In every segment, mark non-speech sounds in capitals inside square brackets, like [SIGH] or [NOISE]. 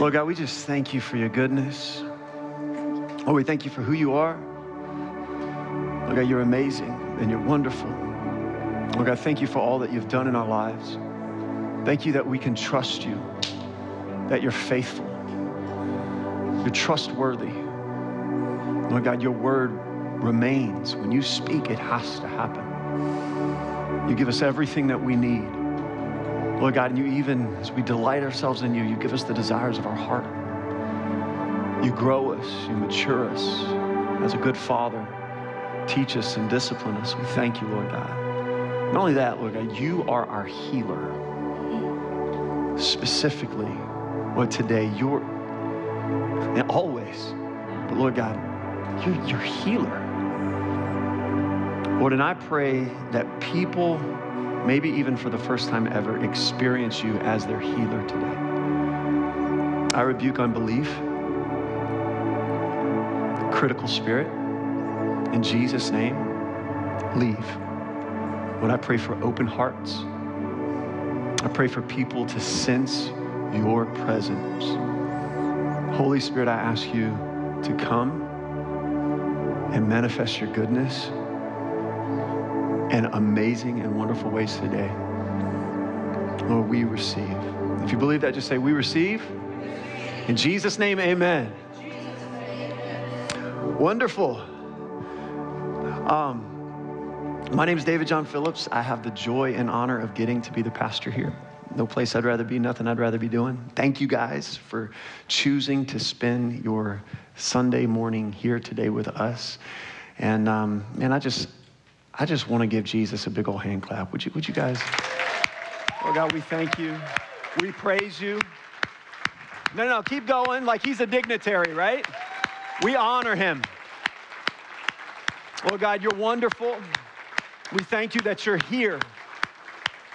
Lord God, we just thank you for your goodness. Lord, we thank you for who you are. Lord God, you're amazing and you're wonderful. Lord God, thank you for all that you've done in our lives. Thank you that we can trust you, that you're faithful, you're trustworthy. Lord God, your word remains. When you speak, it has to happen. You give us everything that we need. Lord God, and you even, as we delight ourselves in you, you give us the desires of our heart. You grow us, you mature us as a good father. Teach us and discipline us. We thank you, Lord God. Not only that, Lord God, you are our healer. Specifically, Lord, today, you're, and always, but Lord God, you're your healer. Lord, and I pray that people, maybe even for the first time ever, experience you as their healer today. I rebuke unbelief, critical spirit. In Jesus' name, leave. Lord, I pray for open hearts. I pray for people to sense your presence. Holy Spirit, I ask you to come and manifest your goodness in amazing and wonderful ways today. Lord, we receive. If you believe that, just say, We receive. In Jesus' name, amen. Wonderful. Um, my name is David John Phillips. I have the joy and honor of getting to be the pastor here. No place I'd rather be, nothing I'd rather be doing. Thank you guys for choosing to spend your Sunday morning here today with us. And um, man, I just, I just want to give Jesus a big old hand clap. Would you, would you guys? Oh God, we thank you. We praise you. No, no, no, keep going like he's a dignitary, right? We honor him. Lord God, you're wonderful. We thank you that you're here.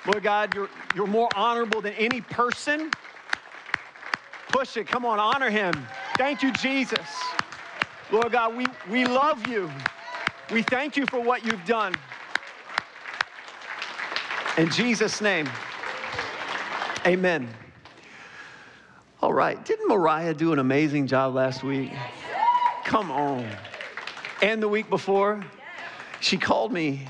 Lord God, you're, you're more honorable than any person. Push it. Come on, honor him. Thank you, Jesus. Lord God, we, we love you. We thank you for what you've done. In Jesus' name, amen. All right. Didn't Mariah do an amazing job last week? Come on. And the week before? She called me.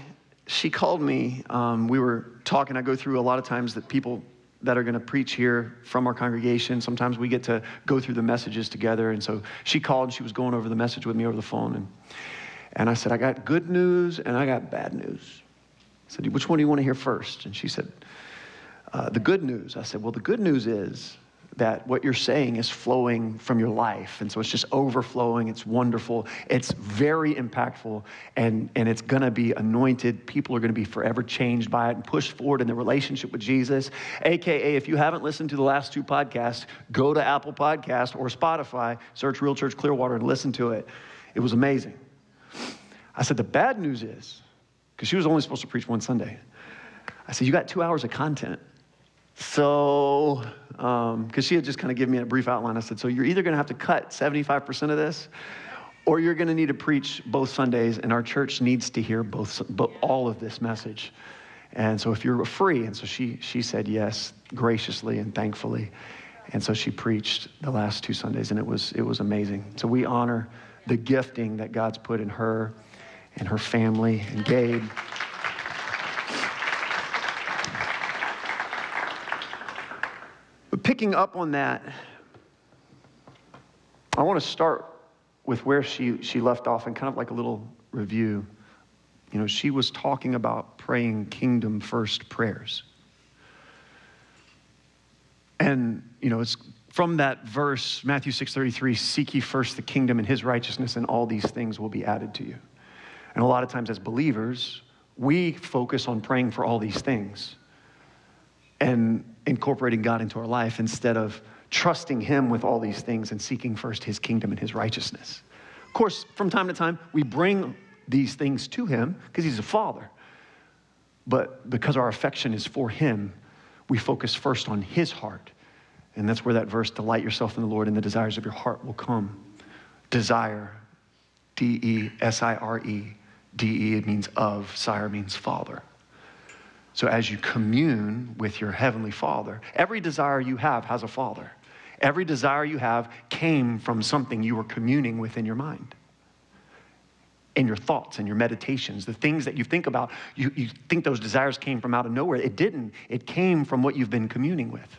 She called me. Um, we were talking. I go through a lot of times that people that are going to preach here from our congregation. Sometimes we get to go through the messages together. And so she called and she was going over the message with me over the phone. And, and I said, I got good news and I got bad news. I said, which one do you want to hear first? And she said, uh, the good news. I said, well, the good news is that what you're saying is flowing from your life. And so it's just overflowing. It's wonderful. It's very impactful. And, and it's going to be anointed. People are going to be forever changed by it and pushed forward in their relationship with Jesus. AKA, if you haven't listened to the last two podcasts, go to Apple Podcast or Spotify, search Real Church Clearwater and listen to it. It was amazing. I said, the bad news is, because she was only supposed to preach one Sunday. I said, you got two hours of content. So, because um, she had just kind of given me a brief outline, I said, so you're either going to have to cut 75% of this, or you're going to need to preach both Sundays, and our church needs to hear both, all of this message. And so, if you're free, and so she she said yes graciously and thankfully, and so she preached the last two Sundays, and it was it was amazing. So we honor the gifting that God's put in her, and her family, and Gabe. But picking up on that, I want to start with where she, she left off and kind of like a little review. You know, she was talking about praying kingdom first prayers. And, you know, it's from that verse, Matthew 6:33, seek ye first the kingdom and his righteousness, and all these things will be added to you. And a lot of times as believers, we focus on praying for all these things. And incorporating God into our life instead of trusting Him with all these things and seeking first His kingdom and His righteousness. Of course, from time to time, we bring these things to Him because He's a Father. But because our affection is for Him, we focus first on His heart. And that's where that verse, delight yourself in the Lord, and the desires of your heart will come. Desire, D E S I R E. D E, it means of, sire means father. So as you commune with your heavenly Father, every desire you have has a Father. Every desire you have came from something you were communing with in your mind. In your thoughts and your meditations, the things that you think about, you, you think those desires came from out of nowhere. It didn't. It came from what you've been communing with.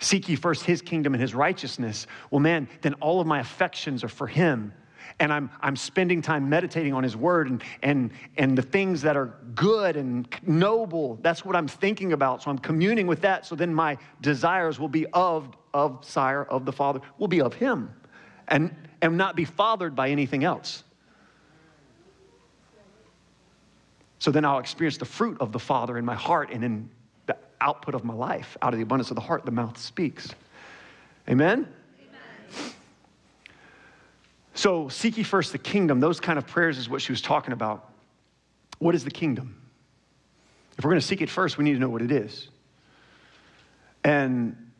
Seek ye first his kingdom and his righteousness. Well, man, then all of my affections are for him and I'm, I'm spending time meditating on his word and, and, and the things that are good and noble. That's what I'm thinking about. So I'm communing with that. So then my desires will be of, of sire, of the Father, will be of him and, and not be fathered by anything else. So then I'll experience the fruit of the Father in my heart and in output of my life. Out of the abundance of the heart, the mouth speaks. Amen? So, seek ye first the kingdom. Those kind of prayers is what she was talking about. What is the kingdom? If we're going to seek it first, we need to know what it is. And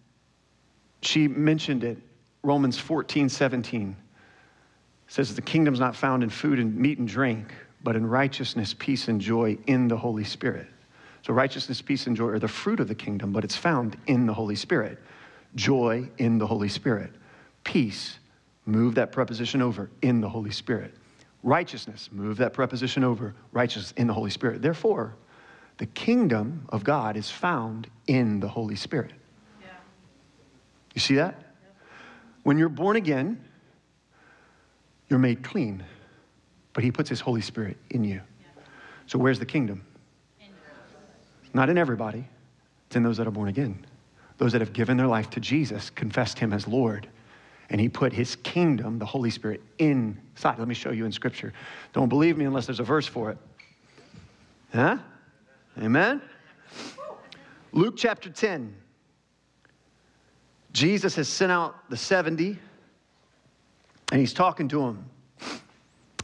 she mentioned it. Romans 14, 17 says the kingdom's not found in food and meat and drink, but in righteousness, peace, and joy in the Holy Spirit. So, righteousness, peace, and joy are the fruit of the kingdom, but it's found in the Holy Spirit. Joy in the Holy Spirit. Peace Move that preposition over in the Holy Spirit. Righteousness, move that preposition over. Righteousness in the Holy Spirit. Therefore, the kingdom of God is found in the Holy Spirit. Yeah. You see that? When you're born again, you're made clean, but He puts His Holy Spirit in you. Yeah. So, where's the kingdom? Not in everybody, it's in those that are born again. Those that have given their life to Jesus, confessed Him as Lord, and he put his kingdom, the Holy Spirit, inside. Let me show you in Scripture. Don't believe me unless there's a verse for it. Huh? Amen? Luke chapter 10. Jesus has sent out the 70, and he's talking to them.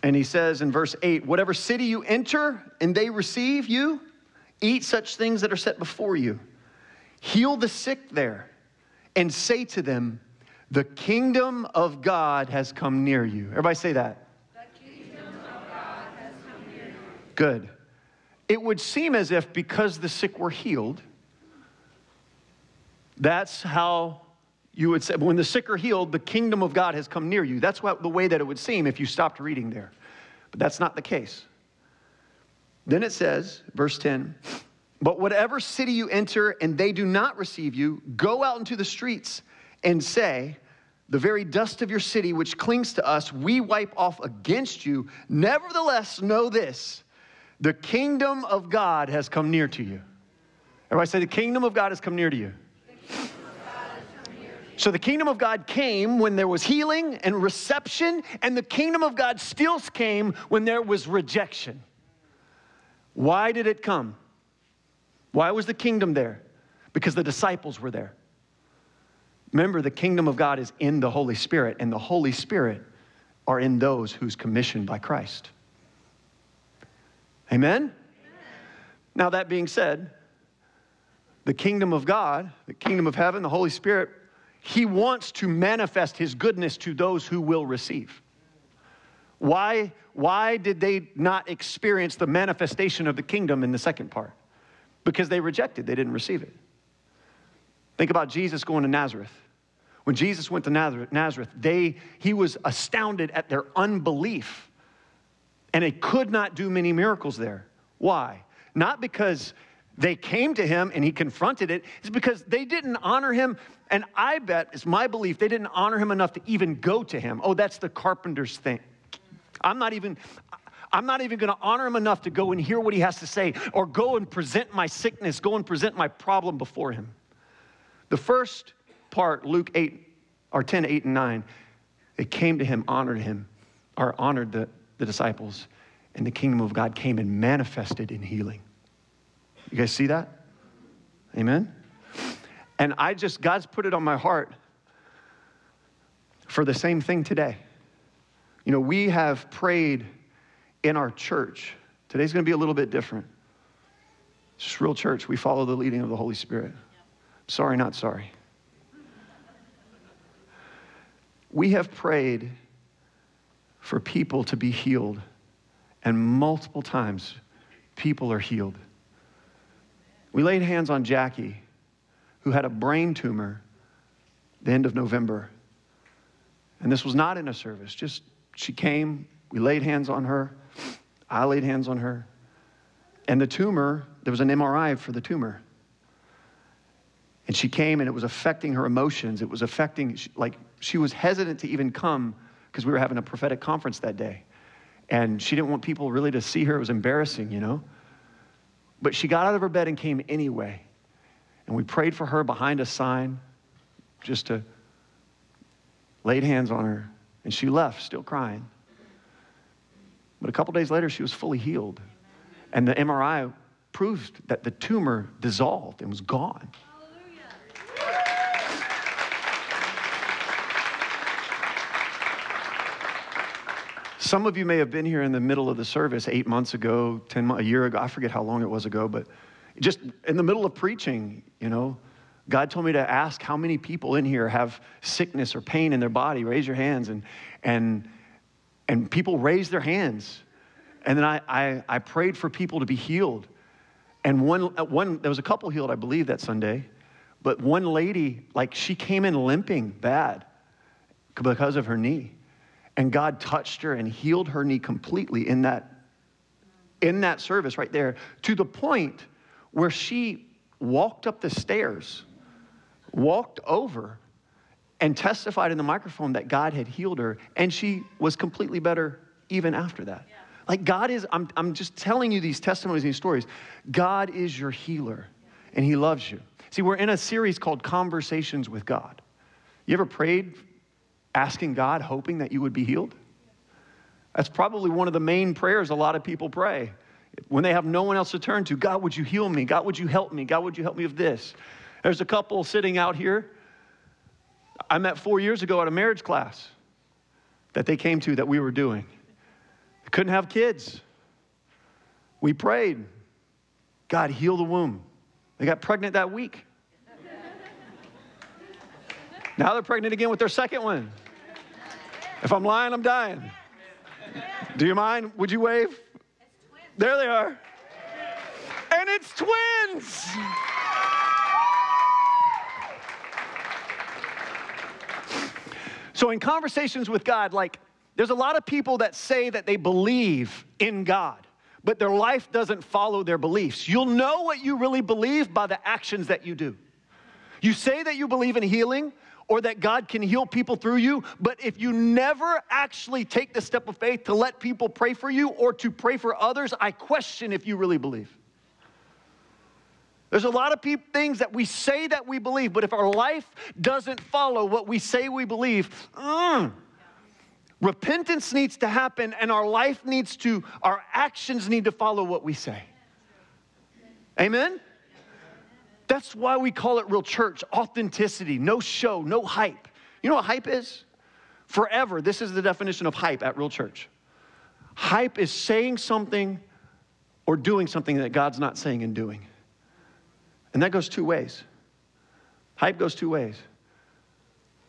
And he says in verse 8, Whatever city you enter and they receive you, eat such things that are set before you. Heal the sick there, and say to them, the kingdom of God has come near you. Everybody say that. Good. It would seem as if because the sick were healed, that's how you would say, when the sick are healed, the kingdom of God has come near you. That's what, the way that it would seem if you stopped reading there. But that's not the case. Then it says, verse 10, but whatever city you enter and they do not receive you, go out into the streets and say, The very dust of your city, which clings to us, we wipe off against you. Nevertheless, know this the kingdom of God has come near to you. Everybody say, The kingdom of God has come near to you. So the kingdom of God came when there was healing and reception, and the kingdom of God still came when there was rejection. Why did it come? Why was the kingdom there? Because the disciples were there. Remember, the kingdom of God is in the Holy Spirit, and the Holy Spirit are in those who's commissioned by Christ. Amen? Amen? Now, that being said, the kingdom of God, the kingdom of heaven, the Holy Spirit, He wants to manifest His goodness to those who will receive. Why, why did they not experience the manifestation of the kingdom in the second part? Because they rejected, they didn't receive it. Think about Jesus going to Nazareth. When Jesus went to Nazareth, they, he was astounded at their unbelief. And they could not do many miracles there. Why? Not because they came to him and he confronted it, it's because they didn't honor him. And I bet, it's my belief, they didn't honor him enough to even go to him. Oh, that's the carpenter's thing. I'm not even. I'm not even going to honor him enough to go and hear what he has to say or go and present my sickness, go and present my problem before him. The first part, Luke 8 or 10, 8, and 9, they came to him, honored him, or honored the, the disciples, and the kingdom of God came and manifested in healing. You guys see that? Amen? And I just, God's put it on my heart for the same thing today. You know, we have prayed in our church. Today's going to be a little bit different. It's just real church. We follow the leading of the Holy Spirit. Sorry, not sorry. We have prayed for people to be healed, and multiple times people are healed. We laid hands on Jackie, who had a brain tumor the end of November. And this was not in a service, just she came, we laid hands on her, I laid hands on her. And the tumor, there was an MRI for the tumor. And she came and it was affecting her emotions. It was affecting, like, she was hesitant to even come because we were having a prophetic conference that day. And she didn't want people really to see her. It was embarrassing, you know? But she got out of her bed and came anyway. And we prayed for her behind a sign just to laid hands on her. And she left, still crying. But a couple days later, she was fully healed. And the MRI proved that the tumor dissolved and was gone. Some of you may have been here in the middle of the service eight months ago, 10 a year ago. I forget how long it was ago, but just in the middle of preaching, you know, God told me to ask how many people in here have sickness or pain in their body. Raise your hands. And, and, and people raised their hands. And then I, I, I prayed for people to be healed. And one, uh, one, there was a couple healed, I believe, that Sunday. But one lady, like, she came in limping bad because of her knee. And God touched her and healed her knee completely in that, in that service right there, to the point where she walked up the stairs, walked over, and testified in the microphone that God had healed her, and she was completely better even after that. Yeah. Like, God is, I'm, I'm just telling you these testimonies, these stories. God is your healer, and He loves you. See, we're in a series called Conversations with God. You ever prayed asking God, hoping that you would be healed? That's probably one of the main prayers a lot of people pray when they have no one else to turn to. God, would you heal me? God, would you help me? God, would you help me with this? There's a couple sitting out here I met four years ago at a marriage class that they came to that we were doing. They couldn't have kids. We prayed, God, heal the womb. They got pregnant that week. Now they're pregnant again with their second one. If I'm lying, I'm dying. Do you mind? Would you wave? There they are. And it's twins. So, in conversations with God, like, there's a lot of people that say that they believe in God, but their life doesn't follow their beliefs. You'll know what you really believe by the actions that you do. You say that you believe in healing, or that God can heal people through you, but if you never actually take the step of faith to let people pray for you or to pray for others, I question if you really believe. There's a lot of pe- things that we say that we believe, but if our life doesn't follow what we say we believe, mm, repentance needs to happen and our life needs to, our actions need to follow what we say. Amen? That's why we call it real church authenticity, no show, no hype. You know what hype is? Forever, this is the definition of hype at real church. Hype is saying something or doing something that God's not saying and doing. And that goes two ways. Hype goes two ways,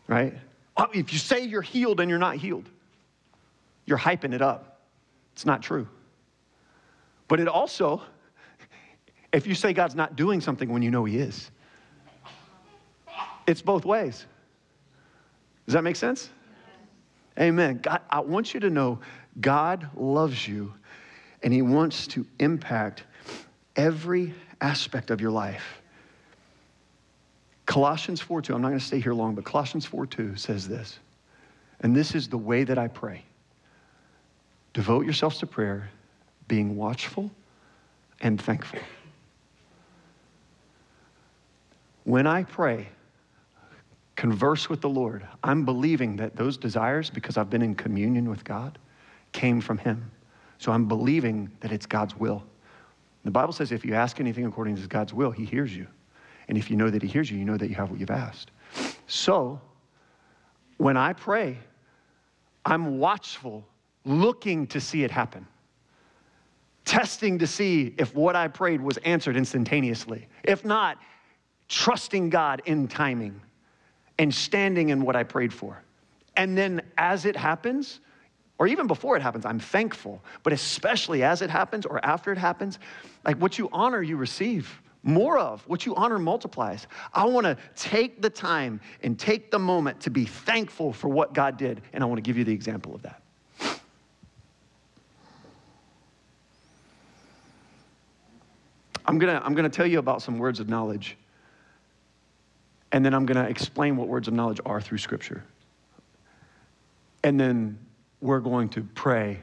right? Oh, if you say you're healed and you're not healed, you're hyping it up. It's not true. But it also if you say God's not doing something when you know He is. It's both ways. Does that make sense? Amen. God, I want you to know God loves you and He wants to impact every aspect of your life. Colossians 4 2, I'm not going to stay here long, but Colossians 4 2 says this. And this is the way that I pray devote yourselves to prayer, being watchful and thankful. When I pray, converse with the Lord, I'm believing that those desires, because I've been in communion with God, came from Him. So I'm believing that it's God's will. The Bible says if you ask anything according to God's will, He hears you. And if you know that He hears you, you know that you have what you've asked. So when I pray, I'm watchful, looking to see it happen, testing to see if what I prayed was answered instantaneously. If not, trusting God in timing and standing in what I prayed for. And then as it happens, or even before it happens, I'm thankful. But especially as it happens or after it happens, like what you honor, you receive. more of. What you honor multiplies. I want to take the time and take the moment to be thankful for what God did. And I want to give you the example of that. I'm going to I'm going to tell you about some words of knowledge. And then I'm going to explain what words of knowledge are through Scripture. And then we're going to pray,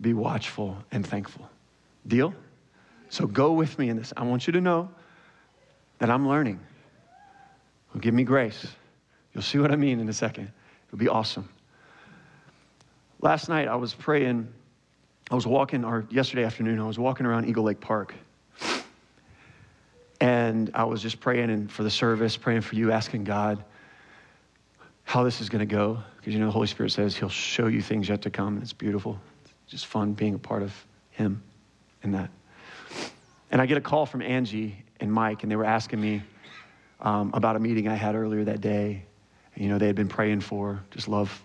be watchful, and thankful. Deal? So go with me in this. I want you to know that I'm learning. Well, give me grace. You'll see what I mean in a second. It'll be awesome. Last night I was praying. I was walking, or yesterday afternoon, I was walking around Eagle Lake Park. And I was just praying and for the service, praying for you, asking God how this is going to go. Because you know, the Holy Spirit says He'll show you things yet to come. And it's beautiful. It's just fun being a part of Him in that. And I get a call from Angie and Mike, and they were asking me um, about a meeting I had earlier that day. You know, they had been praying for just love,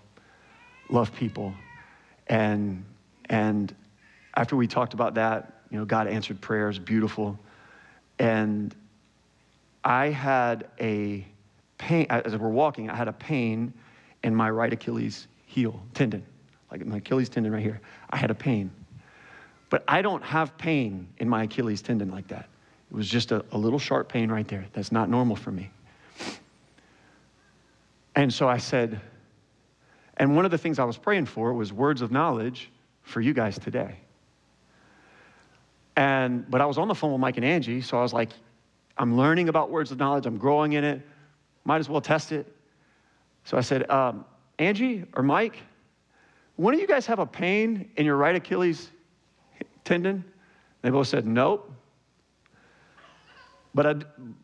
love people. And, and after we talked about that, you know, God answered prayers, beautiful. And I had a pain, as we're walking, I had a pain in my right Achilles heel tendon, like my Achilles tendon right here. I had a pain. But I don't have pain in my Achilles tendon like that. It was just a, a little sharp pain right there. That's not normal for me. And so I said, and one of the things I was praying for was words of knowledge for you guys today. And but I was on the phone with Mike and Angie, so I was like, I'm learning about words of knowledge, I'm growing in it, might as well test it. So I said, um, Angie or Mike, when do you guys have a pain in your right Achilles tendon? They both said, Nope. But I,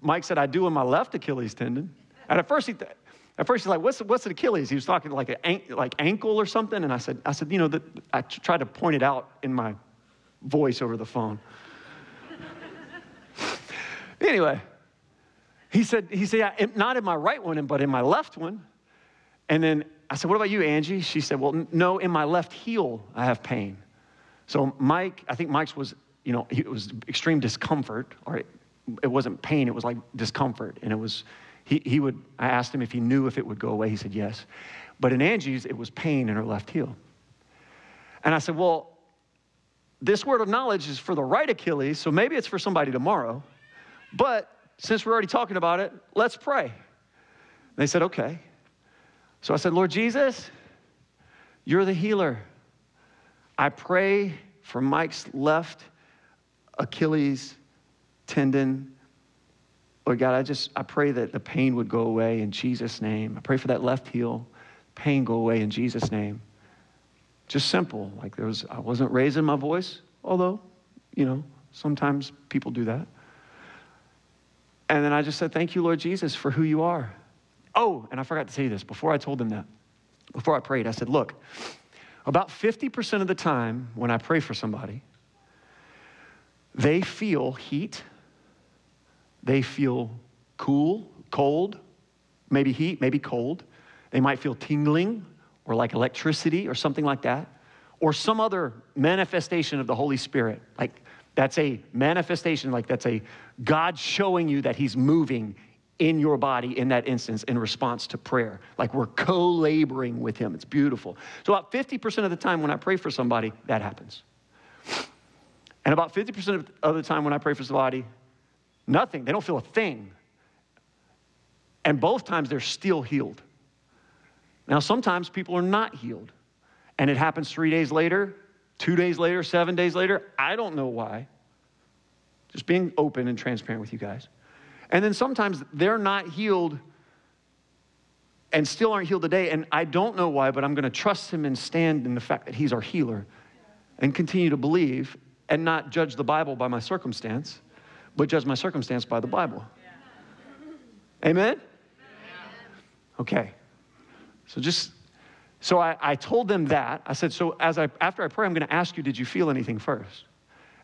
Mike said, I do in my left Achilles tendon. And at first, he, at first he's like, what's, what's an Achilles? He was talking like, an, like ankle or something. And I said, I said, you know, I tried to point it out in my voice over the phone. [LAUGHS] anyway, he said, he said, yeah, not in my right one, but in my left one. And then I said, what about you, Angie? She said, well, no, in my left heel, I have pain. So Mike, I think Mike's was, you know, it was extreme discomfort, or it, it wasn't pain, it was like discomfort. And it was, he, he would, I asked him if he knew if it would go away. He said yes. But in Angie's, it was pain in her left heel. And I said, well, this word of knowledge is for the right Achilles, so maybe it's for somebody tomorrow. But since we're already talking about it, let's pray. They said, okay. So I said, Lord Jesus, you're the healer. I pray for Mike's left Achilles tendon. Lord God, I just I pray that the pain would go away in Jesus' name. I pray for that left heel, pain go away in Jesus' name. Just simple. Like there was I wasn't raising my voice, although, you know, sometimes people do that. And then I just said, Thank you, Lord Jesus, for who you are. Oh, and I forgot to say this before I told them that. Before I prayed, I said, Look, about 50% of the time when I pray for somebody, they feel heat, they feel cool, cold, maybe heat, maybe cold. They might feel tingling or like electricity or something like that, or some other manifestation of the Holy Spirit. Like that's a manifestation, like that's a God showing you that He's moving in your body in that instance in response to prayer. Like we're co laboring with Him. It's beautiful. So, about 50% of the time when I pray for somebody, that happens. And about 50% of the time when I pray for somebody, nothing. They don't feel a thing. And both times they're still healed. Now, sometimes people are not healed. And it happens three days later, two days later, seven days later. I don't know why. Just being open and transparent with you guys. And then sometimes they're not healed and still aren't healed today. And I don't know why, but I'm going to trust him and stand in the fact that he's our healer and continue to believe and not judge the Bible by my circumstance, but judge my circumstance by the Bible. Amen? Okay. So just so I, I told them that. I said, so as I after I pray, I'm going to ask you, did you feel anything first?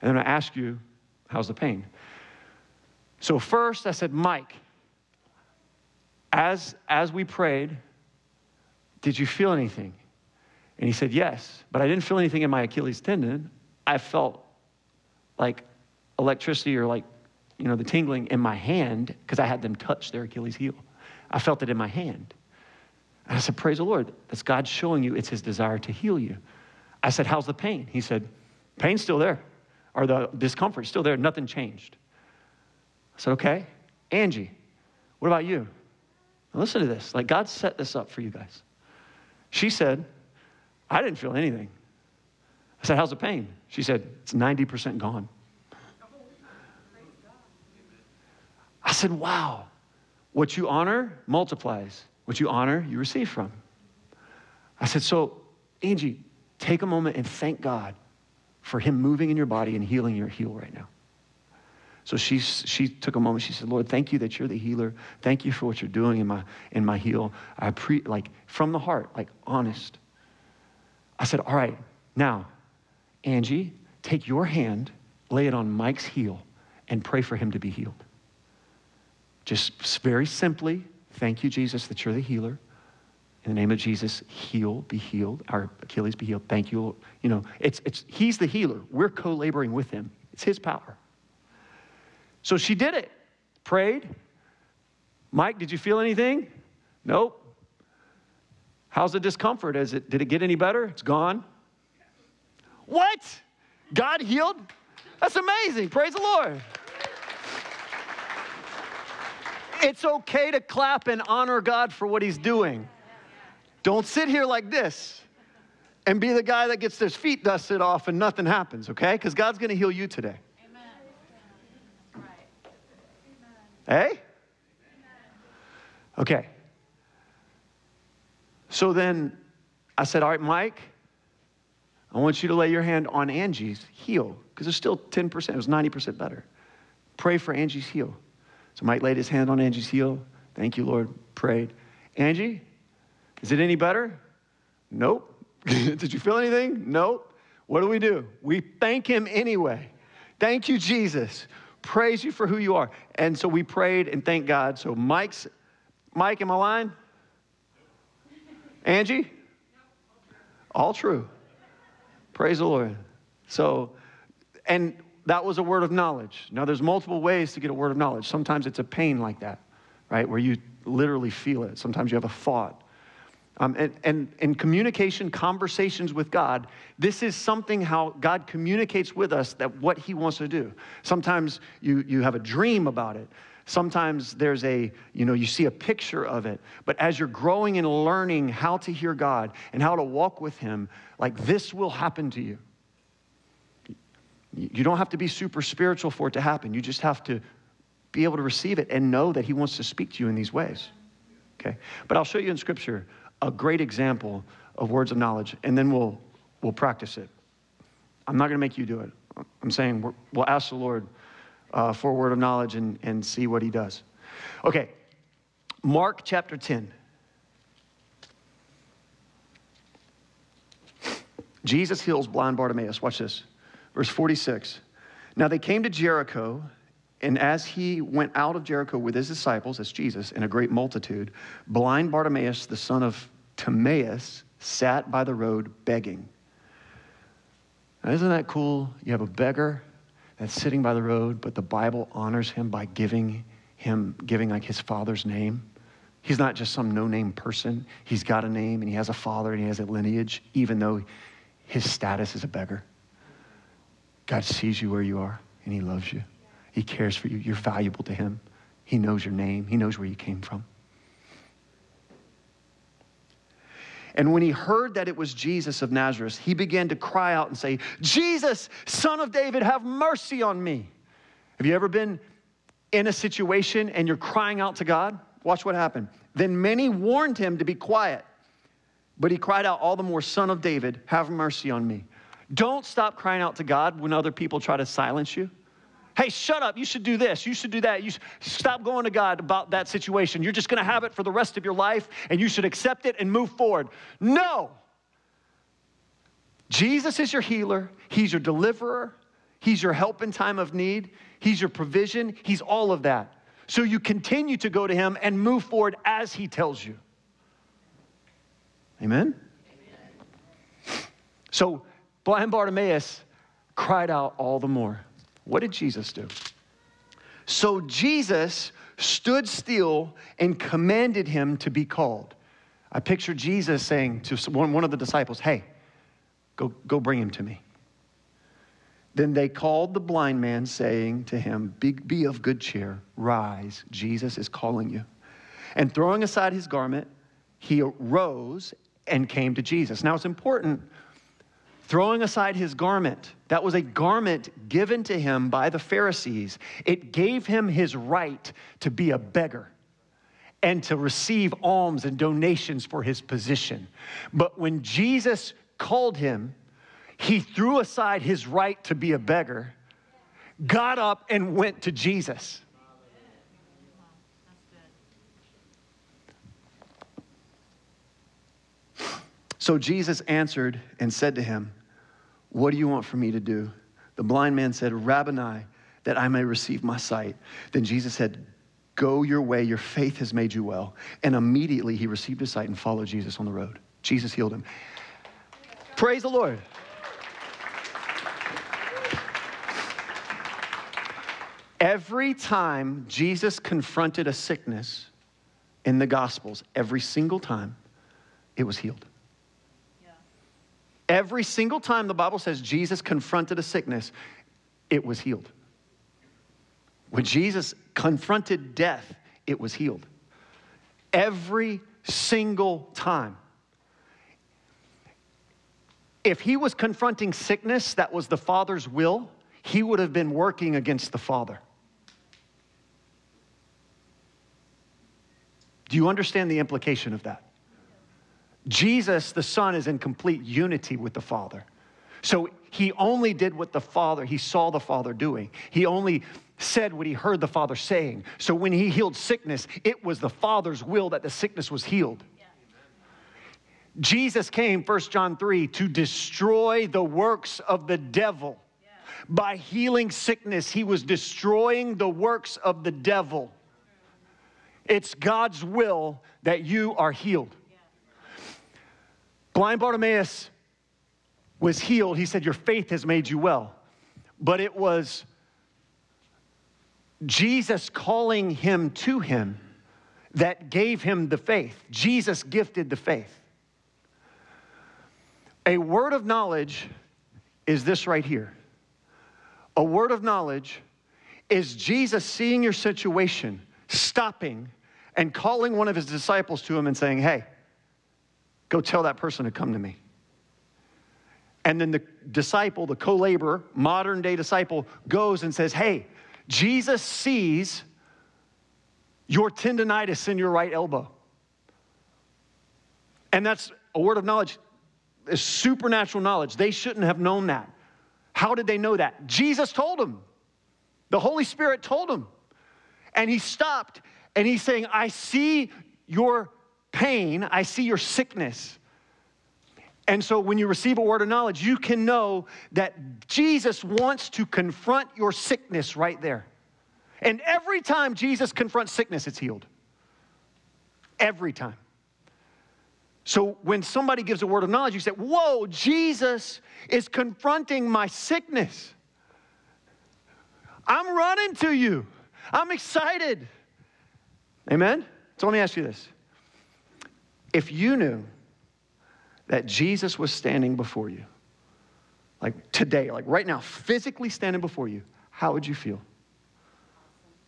And then I ask you, how's the pain? So first I said, Mike, as, as we prayed, did you feel anything? And he said, Yes, but I didn't feel anything in my Achilles tendon. I felt like electricity or like you know, the tingling in my hand because I had them touch their Achilles heel. I felt it in my hand. And I said, Praise the Lord. That's God showing you it's his desire to heal you. I said, How's the pain? He said, Pain's still there, or the discomfort's still there. Nothing changed. I said, Okay. Angie, what about you? Now listen to this. Like, God set this up for you guys. She said, I didn't feel anything. I said, How's the pain? She said, It's 90% gone. I said, Wow. What you honor multiplies. What you honor, you receive from. I said, So, Angie, take a moment and thank God for Him moving in your body and healing your heel right now. So she, she took a moment. She said, Lord, thank you that you're the healer. Thank you for what you're doing in my, in my heel. I pre, like from the heart, like honest. I said, All right, now, Angie, take your hand, lay it on Mike's heel, and pray for him to be healed. Just very simply, thank you, Jesus, that you're the healer. In the name of Jesus, heal, be healed. Our Achilles be healed. Thank you. You know, it's, it's, he's the healer. We're co laboring with him, it's his power. So she did it, prayed. Mike, did you feel anything? Nope. How's the discomfort? Is it, did it get any better? It's gone. What? God healed? That's amazing. Praise the Lord. It's okay to clap and honor God for what He's doing. Don't sit here like this and be the guy that gets his feet dusted off and nothing happens, okay? Because God's going to heal you today. Amen. Hey? Okay. So then I said, All right, Mike, I want you to lay your hand on Angie's heel because it's still 10%, it was 90% better. Pray for Angie's heel. So Mike laid his hand on Angie's heel. Thank you, Lord. Prayed. Angie, is it any better? Nope. [LAUGHS] Did you feel anything? Nope. What do we do? We thank him anyway. Thank you, Jesus. Praise you for who you are. And so we prayed and thank God. So Mike's, Mike, am I lying? Angie? All true. Praise the Lord. So, and that was a word of knowledge. Now, there's multiple ways to get a word of knowledge. Sometimes it's a pain like that, right? Where you literally feel it. Sometimes you have a thought. Um, and, and, and communication, conversations with God, this is something how God communicates with us that what He wants to do. Sometimes you, you have a dream about it. Sometimes there's a, you know, you see a picture of it. But as you're growing and learning how to hear God and how to walk with Him, like this will happen to you. You don't have to be super spiritual for it to happen. You just have to be able to receive it and know that He wants to speak to you in these ways. Okay? But I'll show you in Scripture a great example of words of knowledge, and then we'll, we'll practice it. I'm not going to make you do it. I'm saying we'll ask the Lord uh, for a word of knowledge and, and see what he does. Okay, Mark chapter 10. Jesus heals blind Bartimaeus. Watch this. Verse 46. Now they came to Jericho, and as he went out of Jericho with his disciples, as Jesus, and a great multitude, blind Bartimaeus, the son of Timaeus, sat by the road begging. Now, isn't that cool? You have a beggar that's sitting by the road, but the Bible honors him by giving him, giving like his father's name. He's not just some no name person. He's got a name and he has a father and he has a lineage, even though his status is a beggar. God sees you where you are and he loves you. He cares for you. You're valuable to him. He knows your name, he knows where you came from. And when he heard that it was Jesus of Nazareth, he began to cry out and say, Jesus, son of David, have mercy on me. Have you ever been in a situation and you're crying out to God? Watch what happened. Then many warned him to be quiet, but he cried out all the more, Son of David, have mercy on me. Don't stop crying out to God when other people try to silence you. Hey, shut up. You should do this. You should do that. You stop going to God about that situation. You're just going to have it for the rest of your life and you should accept it and move forward. No. Jesus is your healer. He's your deliverer. He's your help in time of need. He's your provision. He's all of that. So you continue to go to him and move forward as he tells you. Amen? Amen. So blind Bartimaeus cried out all the more. What did Jesus do? So Jesus stood still and commanded him to be called. I picture Jesus saying to one of the disciples, Hey, go, go bring him to me. Then they called the blind man, saying to him, be, be of good cheer, rise, Jesus is calling you. And throwing aside his garment, he rose and came to Jesus. Now it's important throwing aside his garment. That was a garment given to him by the Pharisees. It gave him his right to be a beggar and to receive alms and donations for his position. But when Jesus called him, he threw aside his right to be a beggar, got up, and went to Jesus. So Jesus answered and said to him, What do you want for me to do? The blind man said, Rabboni, that I may receive my sight. Then Jesus said, Go your way, your faith has made you well. And immediately he received his sight and followed Jesus on the road. Jesus healed him. Praise the Lord. Every time Jesus confronted a sickness in the Gospels, every single time, it was healed. Every single time the Bible says Jesus confronted a sickness, it was healed. When Jesus confronted death, it was healed. Every single time. If he was confronting sickness that was the Father's will, he would have been working against the Father. Do you understand the implication of that? Jesus, the Son, is in complete unity with the Father. So he only did what the Father, he saw the Father doing. He only said what he heard the Father saying. So when he healed sickness, it was the Father's will that the sickness was healed. Jesus came, 1 John 3, to destroy the works of the devil. By healing sickness, he was destroying the works of the devil. It's God's will that you are healed. Blind Bartimaeus was healed. He said, Your faith has made you well. But it was Jesus calling him to him that gave him the faith. Jesus gifted the faith. A word of knowledge is this right here. A word of knowledge is Jesus seeing your situation, stopping, and calling one of his disciples to him and saying, Hey, Go tell that person to come to me. And then the disciple, the co laborer, modern day disciple, goes and says, Hey, Jesus sees your tendonitis in your right elbow. And that's a word of knowledge, is supernatural knowledge. They shouldn't have known that. How did they know that? Jesus told them. The Holy Spirit told them. And he stopped and he's saying, I see your pain, I see your sickness. And so when you receive a word of knowledge, you can know that Jesus wants to confront your sickness right there. And every time Jesus confronts sickness, it's healed. Every time. So when somebody gives a word of knowledge, you say, Whoa, Jesus is confronting my sickness. I'm running to you. I'm excited. Amen? So let me ask you this if you knew that Jesus was standing before you, like today, like right now, physically standing before you, how would you feel?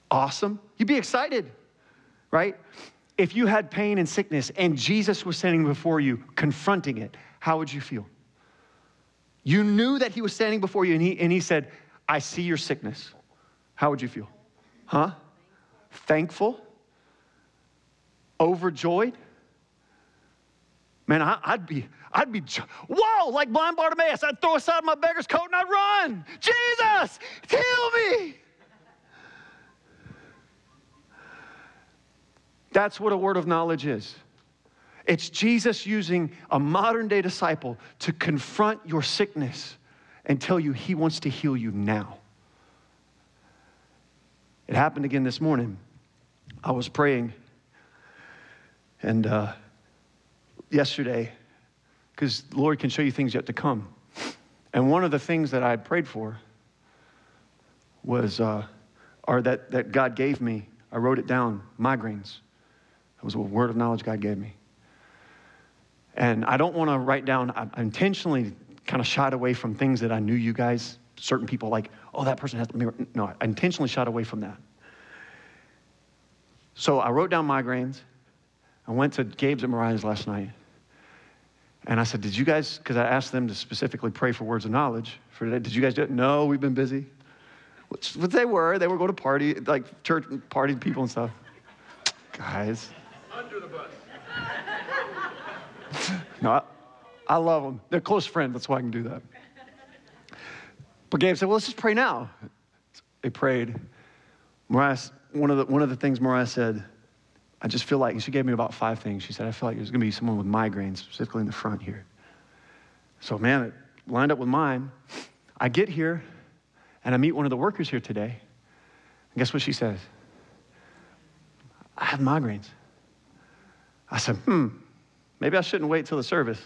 Awesome. You'd be excited, right? If you had pain and sickness and Jesus was standing before you, confronting it, how would you feel? You knew that he was standing before you and he, and he said, I see your sickness. How would you feel? Huh? Thankful? Overjoyed? Man, I, would be, I'd be, whoa, like blind Bartimaeus. I'd throw aside my beggar's coat and I'd run. Jesus, heal me. That's what a word of knowledge is. It's Jesus using a modern day disciple to confront your sickness and tell you he wants to heal you now. It happened again this morning. I was praying and, uh, yesterday because the Lord can show you things yet to come. And one of the things that I prayed for was uh, or that, that God gave me. I wrote it down migraines. That was a word of knowledge God gave me. And I don't want to write down, I intentionally kind of shied away from things that I knew you guys, certain people like, oh, that person has, no, I intentionally shied away from that. So I wrote down migraines. I went to Gabe's and Mariah's last night. And I said, Did you guys, because I asked them to specifically pray for words of knowledge for today, did you guys do it? No, we've been busy. Which, what they were, they were going to party, like church party people and stuff. Guys. Under the bus. [LAUGHS] no, I, I love them. They're close friends, that's why I can do that. But Gabe said, Well, let's just pray now. They prayed. Mariah, one of the, one of the things Mariah said, I just feel like, she gave me about five things. She said, I feel like there's going to be someone with migraines, specifically in the front here. So, man, it lined up with mine. I get here and I meet one of the workers here today. And guess what she says? I have migraines. I said, hmm, maybe I shouldn't wait till the service.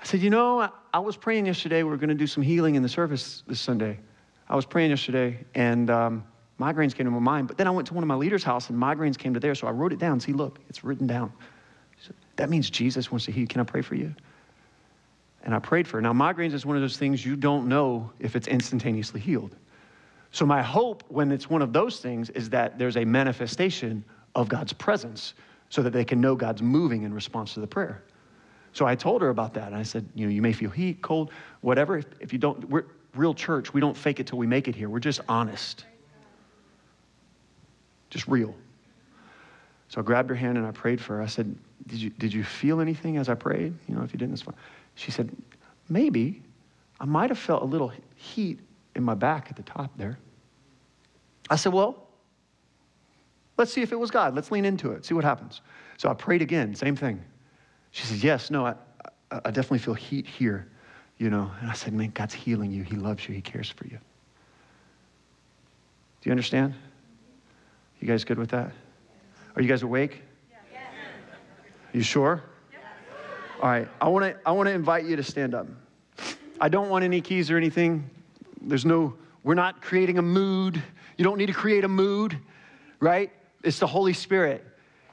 I said, you know, I, I was praying yesterday. We are going to do some healing in the service this Sunday. I was praying yesterday, and um, migraines came to my mind. But then I went to one of my leaders' house and migraines came to there. So I wrote it down. See, look, it's written down. Said, that means Jesus wants to heal. Can I pray for you? And I prayed for her. Now, migraines is one of those things you don't know if it's instantaneously healed. So my hope when it's one of those things is that there's a manifestation of God's presence so that they can know God's moving in response to the prayer. So I told her about that. And I said, you know, you may feel heat, cold, whatever. If, if you don't, we're real church. We don't fake it till we make it here. We're just honest just real. So I grabbed her hand and I prayed for her. I said, Did you, did you feel anything as I prayed? You know, if you didn't, it's fine. She said, Maybe. I might have felt a little heat in my back at the top there. I said, Well, let's see if it was God. Let's lean into it, see what happens. So I prayed again, same thing. She said, Yes, no, I, I definitely feel heat here, you know. And I said, Man, God's healing you. He loves you. He cares for you. Do you understand? You guys good with that? Are you guys awake? Yes. You sure? Yes. All right. I want to I want to invite you to stand up. I don't want any keys or anything. There's no we're not creating a mood. You don't need to create a mood, right? It's the Holy Spirit.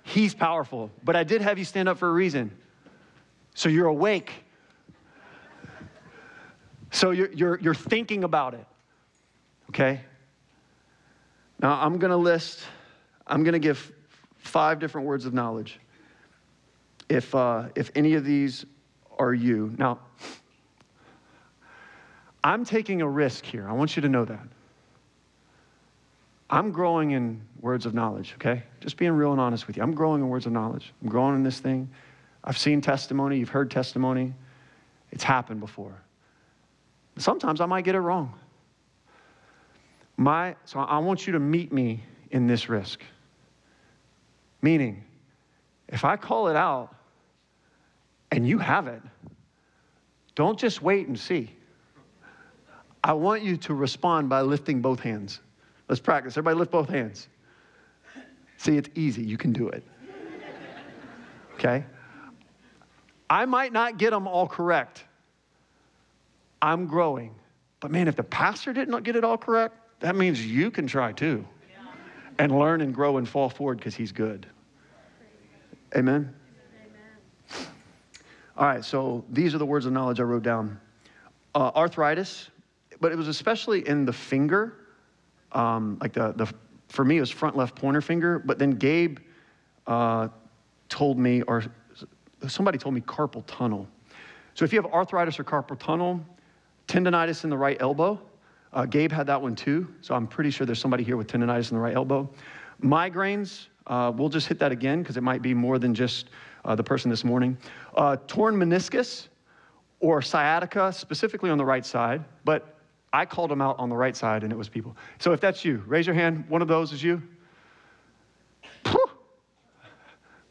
He's powerful. But I did have you stand up for a reason. So you're awake. So you're, you're, you're thinking about it. Okay? Now I'm going to list I'm going to give five different words of knowledge. If, uh, if any of these are you. Now, I'm taking a risk here. I want you to know that. I'm growing in words of knowledge, okay? Just being real and honest with you. I'm growing in words of knowledge. I'm growing in this thing. I've seen testimony. You've heard testimony. It's happened before. Sometimes I might get it wrong. My, so I want you to meet me in this risk. Meaning, if I call it out and you have it, don't just wait and see. I want you to respond by lifting both hands. Let's practice. Everybody lift both hands. See, it's easy. You can do it. Okay? I might not get them all correct. I'm growing. But man, if the pastor did not get it all correct, that means you can try too and learn and grow and fall forward because he's good. Amen? Amen? All right, so these are the words of knowledge I wrote down uh, arthritis, but it was especially in the finger, um, like the, the, for me, it was front left pointer finger, but then Gabe uh, told me, or somebody told me carpal tunnel. So if you have arthritis or carpal tunnel, tendonitis in the right elbow, uh, Gabe had that one too, so I'm pretty sure there's somebody here with tendonitis in the right elbow. Migraines, uh, we'll just hit that again because it might be more than just uh, the person this morning. Uh, torn meniscus or sciatica, specifically on the right side, but I called them out on the right side and it was people. So if that's you, raise your hand. One of those is you.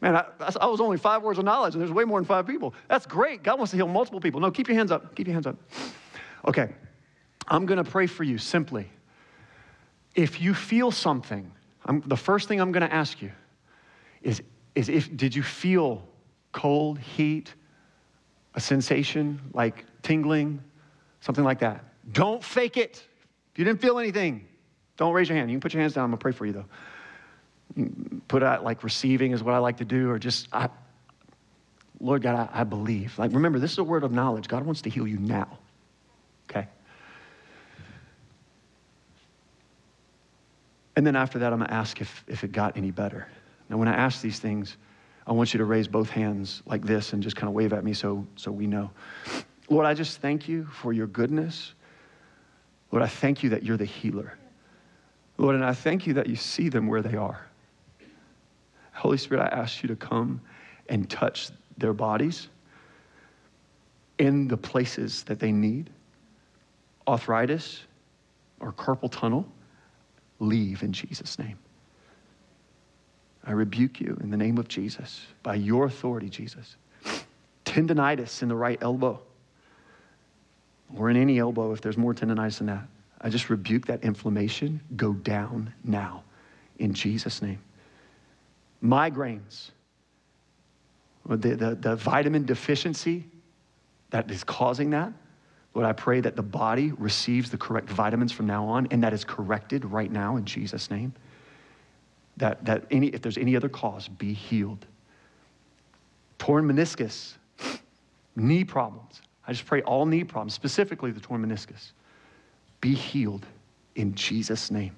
Man, I, I, was only five words of knowledge, and there's way more than five people. That's great. God wants to heal multiple people. No, keep your hands up. Keep your hands up. Okay. I'm going to pray for you simply. If you feel something, I'm, the first thing I'm going to ask you is, is if did you feel cold, heat, a sensation like tingling, something like that? Don't fake it. If you didn't feel anything, Don't raise your hand. You can put your hands down. I'm going to pray for you, though. Put out like receiving is what I like to do, or just, I, Lord God, I, I believe. Like, remember, this is a word of knowledge. God wants to heal you now. Okay? And then after that, I'm going to ask if, if it got any better. Now, when I ask these things, I want you to raise both hands like this and just kind of wave at me so, so we know. Lord, I just thank you for your goodness. Lord, I thank you that you're the healer. Lord, and I thank you that you see them where they are. Holy Spirit, I ask you to come and touch their bodies in the places that they need. Arthritis or carpal tunnel, leave in Jesus' name. I rebuke you in the name of Jesus, by your authority, Jesus. Tendonitis in the right elbow, or in any elbow if there's more tendonitis than that. I just rebuke that inflammation. Go down now in Jesus' name. Migraines, the, the, the vitamin deficiency that is causing that. Lord, I pray that the body receives the correct vitamins from now on, and that is corrected right now in Jesus' name that, that any, if there's any other cause, be healed. Torn meniscus, knee problems. I just pray all knee problems, specifically the torn meniscus, be healed in Jesus' name.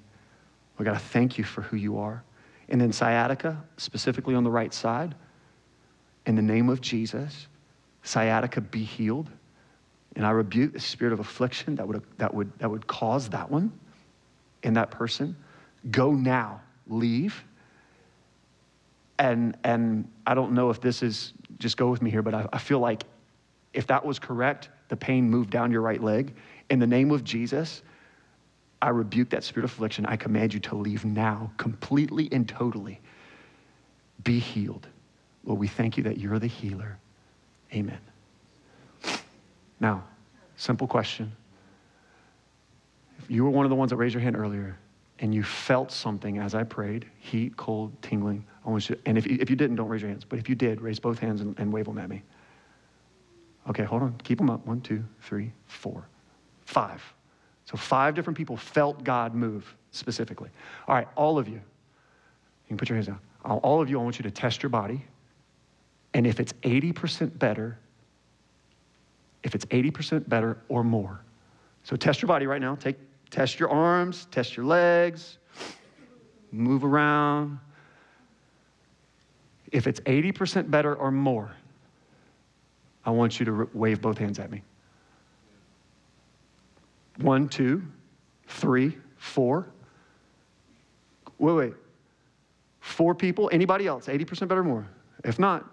We got to thank you for who you are. And then sciatica, specifically on the right side, in the name of Jesus, sciatica be healed. And I rebuke the spirit of affliction that would, that would, that would cause that one in that person. Go now leave. And, and I don't know if this is, just go with me here, but I, I feel like if that was correct, the pain moved down your right leg. In the name of Jesus, I rebuke that spirit of affliction. I command you to leave now, completely and totally. Be healed. Lord, we thank you that you're the healer. Amen. Now, simple question. If you were one of the ones that raised your hand earlier, and you felt something as I prayed heat, cold, tingling. I want you, and if, if you didn't, don't raise your hands. But if you did, raise both hands and, and wave them at me. Okay, hold on. Keep them up. One, two, three, four, five. So, five different people felt God move specifically. All right, all of you, you can put your hands down. All of you, I want you to test your body. And if it's 80% better, if it's 80% better or more, so test your body right now. Take Test your arms, test your legs, move around. If it's 80% better or more, I want you to wave both hands at me. One, two, three, four. Wait, wait. Four people. Anybody else? 80% better or more? If not,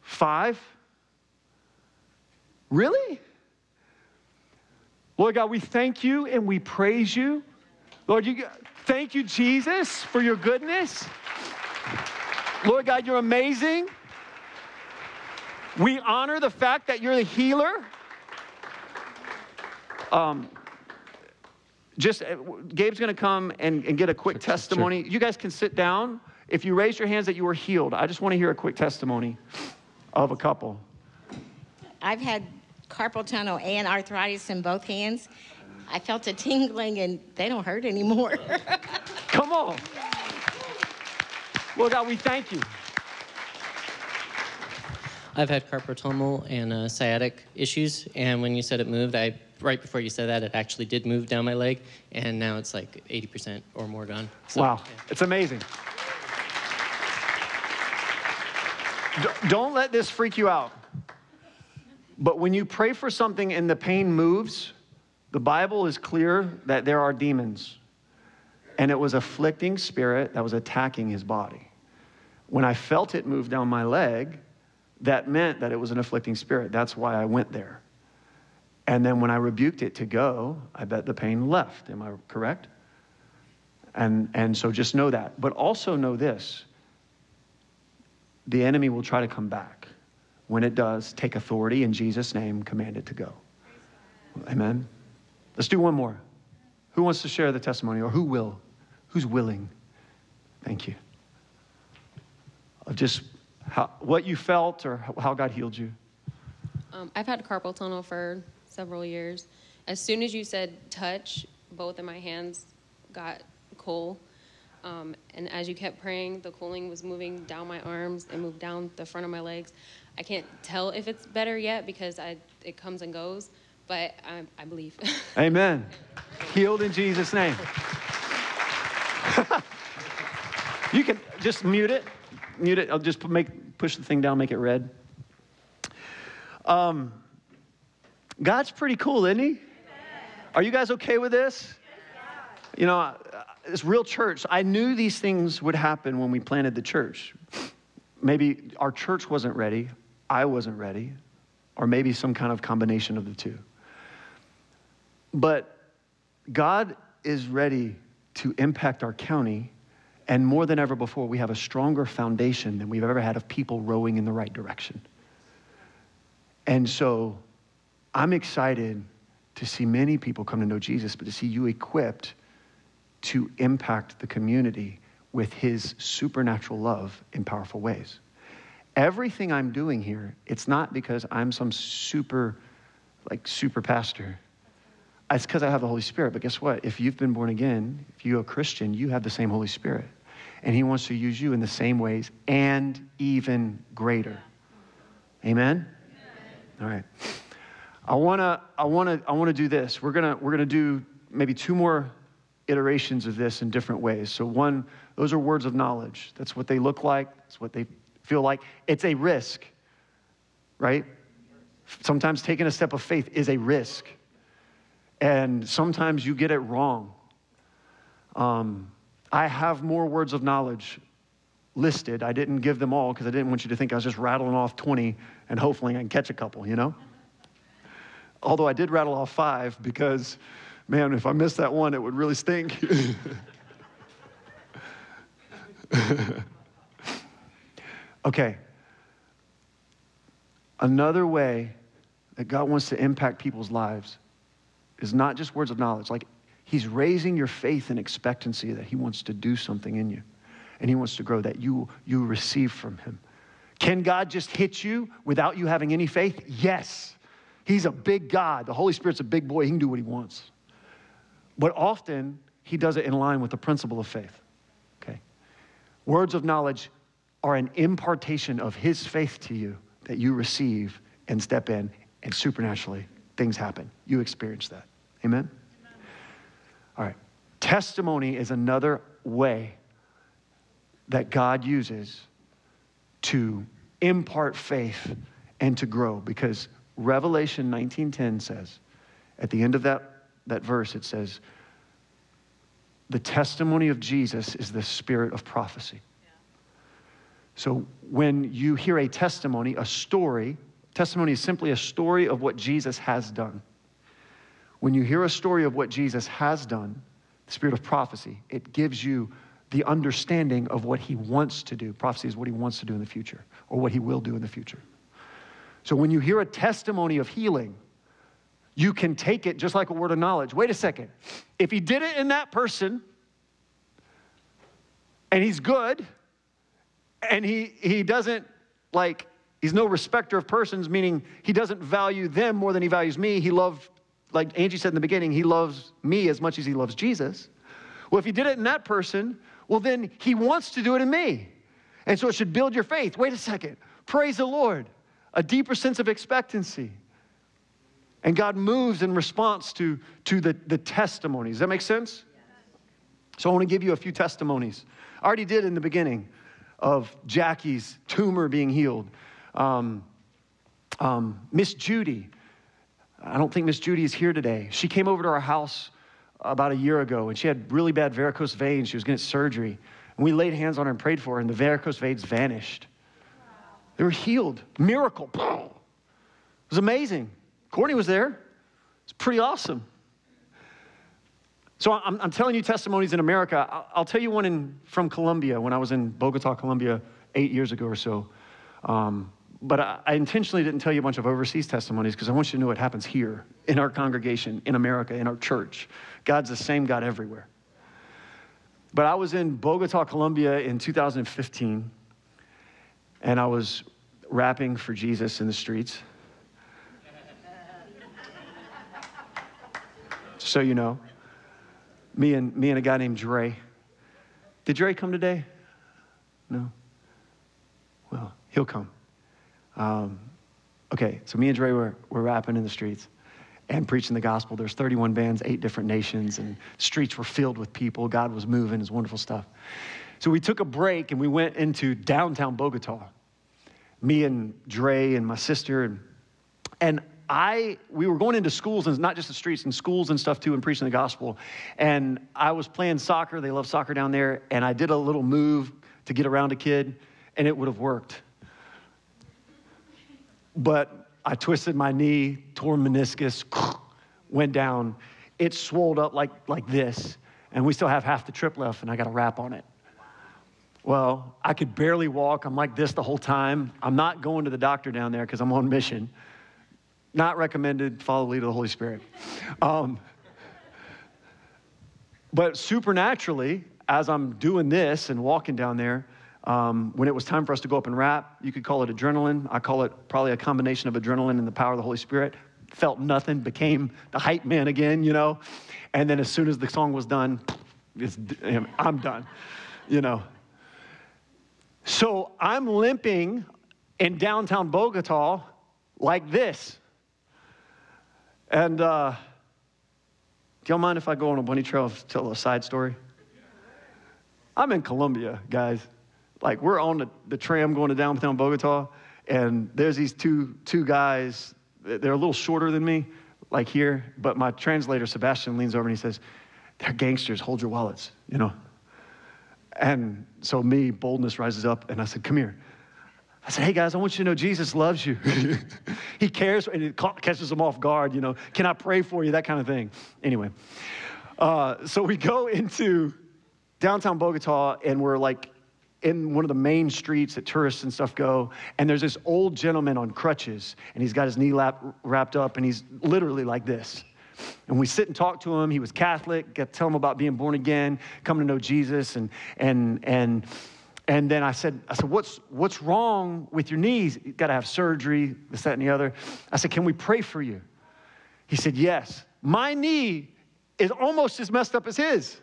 five. Really? Lord God, we thank you and we praise you. Lord, you, thank you, Jesus, for your goodness. Lord God, you're amazing. We honor the fact that you're the healer. Um, just uh, Gabe's going to come and, and get a quick sure, testimony. Sure. You guys can sit down. If you raise your hands that you were healed, I just want to hear a quick testimony of a couple. I've had carpal tunnel and arthritis in both hands. I felt a tingling and they don't hurt anymore. [LAUGHS] Come on. Well, God, we thank you. I've had carpal tunnel and uh, sciatic issues, and when you said it moved, I right before you said that, it actually did move down my leg, and now it's like 80% or more gone. So, wow, yeah. it's amazing. don't let this freak you out. But when you pray for something and the pain moves, the Bible is clear that there are demons. And it was an afflicting spirit that was attacking his body. When I felt it move down my leg, that meant that it was an afflicting spirit. That's why I went there. And then when I rebuked it to go, I bet the pain left. Am I correct? And, and so just know that. But also know this the enemy will try to come back. When it does, take authority in Jesus' name, command it to go. Amen. Let's do one more. Who wants to share the testimony or who will? Who's willing? Thank you. Of just how, what you felt or how God healed you. Um, I've had carpal tunnel for several years. As soon as you said touch, both of my hands got coal. Um, and as you kept praying, the cooling was moving down my arms and moved down the front of my legs. I can't tell if it's better yet because I, it comes and goes, but I, I believe. [LAUGHS] Amen. Healed in Jesus' name. [LAUGHS] you can just mute it. Mute it. I'll just make, push the thing down, make it red. Um, God's pretty cool, isn't he? Are you guys okay with this? You know, this real church, I knew these things would happen when we planted the church. Maybe our church wasn't ready, I wasn't ready, or maybe some kind of combination of the two. But God is ready to impact our county, and more than ever before, we have a stronger foundation than we've ever had of people rowing in the right direction. And so I'm excited to see many people come to know Jesus, but to see you equipped to impact the community with his supernatural love in powerful ways. Everything I'm doing here, it's not because I'm some super, like, super pastor. It's because I have the Holy Spirit. But guess what? If you've been born again, if you're a Christian, you have the same Holy Spirit. And he wants to use you in the same ways and even greater. Amen? All right. I want to I want to I want to do this. We're going to we're to do maybe two more iterations of this in different ways. So one those are words of knowledge. That's what they look like. That's what they feel like. It's a risk. Right? Sometimes taking a step of faith is a risk. And sometimes you get it wrong. Um, I have more words of knowledge listed. I didn't give them all because I didn't want you to think I was just rattling off 20 and hopefully I can catch a couple, you know? Although I did rattle off five because, man, if I missed that one, it would really stink. [LAUGHS] okay. Another way that God wants to impact people's lives is not just words of knowledge. Like, He's raising your faith and expectancy that He wants to do something in you and He wants to grow that you, you receive from Him. Can God just hit you without you having any faith? Yes. He's a big God. The Holy Spirit's a big boy. He can do what he wants. But often, he does it in line with the principle of faith. Okay? Words of knowledge are an impartation of his faith to you that you receive and step in, and supernaturally, things happen. You experience that. Amen? Amen. All right. Testimony is another way that God uses to impart faith and to grow because Revelation 19:10 says at the end of that, that verse it says the testimony of Jesus is the spirit of prophecy. So when you hear a testimony, a story, testimony is simply a story of what Jesus has done. When you hear a story of what Jesus has done, the spirit of prophecy, it gives you the understanding of what he wants to do. Prophecy is what he wants to do in the future or what he will do in the future. So when you hear a testimony of healing, you can take it just like a word of knowledge. Wait a second. If he did it in that person and he's good and he, he doesn't like, he's no respecter of persons, meaning he doesn't value them more than he values me. He loved, like Angie said in the beginning, he loves me as much as he loves Jesus. Well, if he did it in that person, well, then he wants to do it in me. And so it should build your faith. Wait a second. Praise the Lord. A deeper sense of expectancy. And God moves in response to, to the, the testimonies. Does that make sense? So I want to give you a few testimonies. I already did in the beginning of Jackie's tumor being healed. Um, um, Miss Judy, I don't think Miss Judy is here today. She came over to our house about a year ago, and she had really bad varicose veins. She was getting surgery. And we laid hands on her and prayed for her, and the varicose veins vanished. They were healed. Miracle. It was amazing. Courtney was there. It's pretty awesome. So I'm, I'm, telling you testimonies in America. I'll, I'll tell you one in, from Colombia when I was in Bogota, Colombia, eight years ago or so. Um, but I, I, intentionally didn't tell you a bunch of overseas testimonies because I want you to know what happens here in our congregation, in America, in our church. God's the same God everywhere. But I was in Bogota, Colombia in 2015, and I was rapping for Jesus in the streets. [LAUGHS] so you know. Me and, me and a guy named Dre. Did Dre come today? No? Well, he'll come. Um, okay, so me and Dre were, were rapping in the streets and preaching the gospel. There's 31 bands, eight different nations, and streets were filled with people. God was moving, it's wonderful stuff. So we took a break and we went into downtown Bogota. Me and Dre and my sister and and I we were going into schools and not just the streets and schools and stuff too and preaching the gospel. And I was playing soccer. They love soccer down there. And I did a little move to get around a kid, and it would have worked. But I twisted my knee, tore meniscus, [SNIFFS] went down. It swelled up like, like this, and we still have half the trip left, and I got a wrap on it. Well, I could barely walk. I'm like this the whole time. I'm not going to the doctor down there because I'm on mission. Not recommended. Follow the lead of the Holy Spirit. Um, but supernaturally, as I'm doing this and walking down there, um, when it was time for us to go up and rap, you could call it adrenaline. I call it probably a combination of adrenaline and the power of the Holy Spirit. Felt nothing, became the hype man again, you know. And then as soon as the song was done, I'm done, you know. So I'm limping in downtown Bogota like this. And uh, do y'all mind if I go on a bunny trail and tell a side story? I'm in Colombia, guys. Like we're on the, the tram going to downtown Bogota, and there's these two two guys. They're a little shorter than me, like here. But my translator Sebastian leans over and he says, "They're gangsters. Hold your wallets," you know. And so me, boldness rises up, and I said, "Come here." I said, hey guys, I want you to know Jesus loves you. [LAUGHS] he cares, and it catches them off guard, you know. Can I pray for you? That kind of thing. Anyway, uh, so we go into downtown Bogota, and we're like in one of the main streets that tourists and stuff go, and there's this old gentleman on crutches, and he's got his knee lap, wrapped up, and he's literally like this. And we sit and talk to him. He was Catholic, got to tell him about being born again, coming to know Jesus, and and and and then I said, I said, what's, what's wrong with your knees? You got to have surgery, this, that, and the other. I said, can we pray for you? He said, yes. My knee is almost as messed up as his.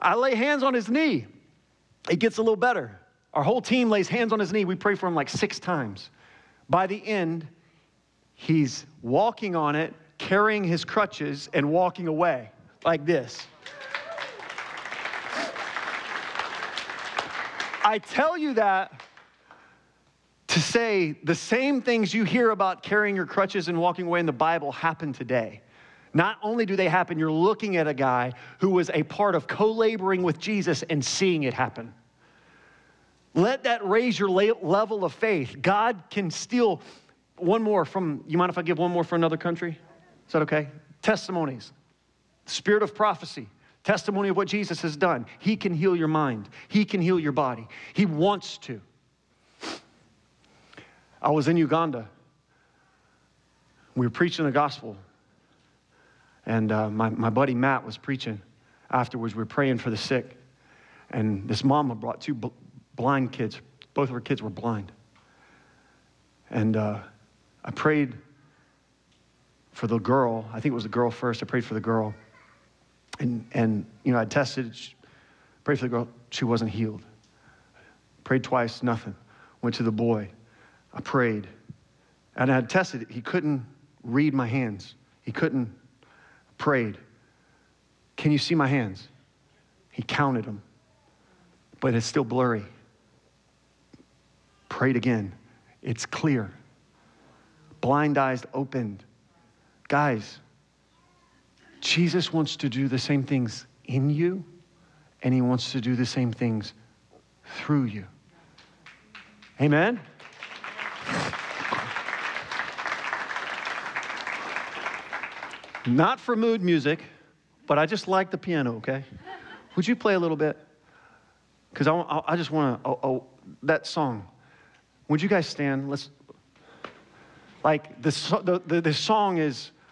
I lay hands on his knee. It gets a little better. Our whole team lays hands on his knee. We pray for him like six times. By the end, he's walking on it, carrying his crutches, and walking away like this. I tell you that to say the same things you hear about carrying your crutches and walking away in the Bible happen today. Not only do they happen, you're looking at a guy who was a part of co laboring with Jesus and seeing it happen. Let that raise your level of faith. God can steal one more from, you mind if I give one more for another country? Is that okay? Testimonies, spirit of prophecy testimony of what Jesus has done. He can heal your mind, He can heal your body. He wants to. I was in Uganda. We were preaching the gospel. And uh, my, my buddy Matt was preaching afterwards. We were praying for the sick. And this mama brought two bl- blind kids. Both of her kids were blind. And uh, I prayed for the girl. I think it was the girl first. I prayed for the girl. And, and you know, I tested, prayed for the girl, she wasn't healed. Prayed twice, nothing. Went to the boy, I prayed. And I had tested. He couldn't read my hands. He couldn't, prayed. Can you see my hands? He counted them, but it's still blurry. Prayed again. It's clear. Blind eyes opened. Guys, Jesus wants to do the same things in you, and he wants to do the same things through you. Amen? Not for mood music, but I just like the piano, okay? Would you play a little bit? Because I, I, just want to, oh, oh, that song. Would you guys stand? Let's, like, the, the, the, the song is,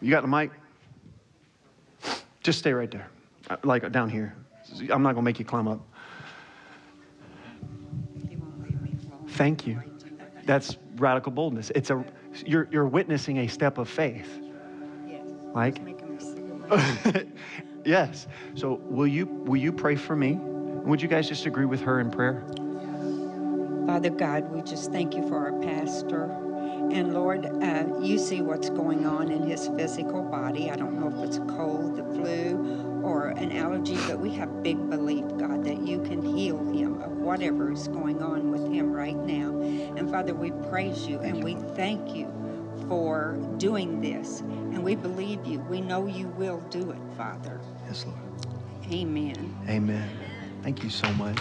You got the mic? Just stay right there, uh, like down here. I'm not going to make you climb up. Thank you. That's radical boldness. It's a you're you're witnessing a step of faith. Like [LAUGHS] Yes. So will you will you pray for me? Would you guys just agree with her in prayer? Father God, we just thank you for our pastor. And Lord, uh, you see what's going on in his physical body. I don't know if it's a cold, the flu, or an allergy, but we have big belief, God, that you can heal him of whatever is going on with him right now. And Father, we praise you and we thank you for doing this. And we believe you. We know you will do it, Father. Yes, Lord. Amen. Amen. Thank you so much.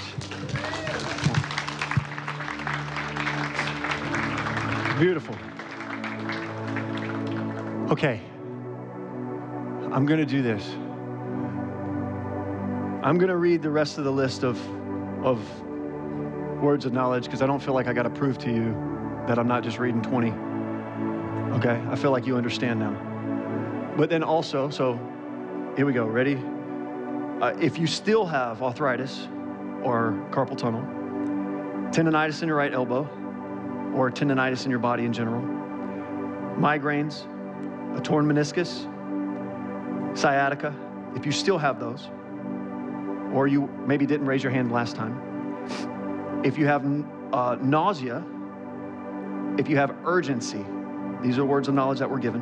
Beautiful. Okay. I'm going to do this. I'm going to read the rest of the list of, of words of knowledge because I don't feel like I got to prove to you that I'm not just reading 20. Okay? I feel like you understand now. But then also, so here we go. Ready? Uh, if you still have arthritis or carpal tunnel, tendonitis in your right elbow, or tendonitis in your body in general, migraines, a torn meniscus, sciatica, if you still have those, or you maybe didn't raise your hand last time, if you have uh, nausea, if you have urgency, these are words of knowledge that were given.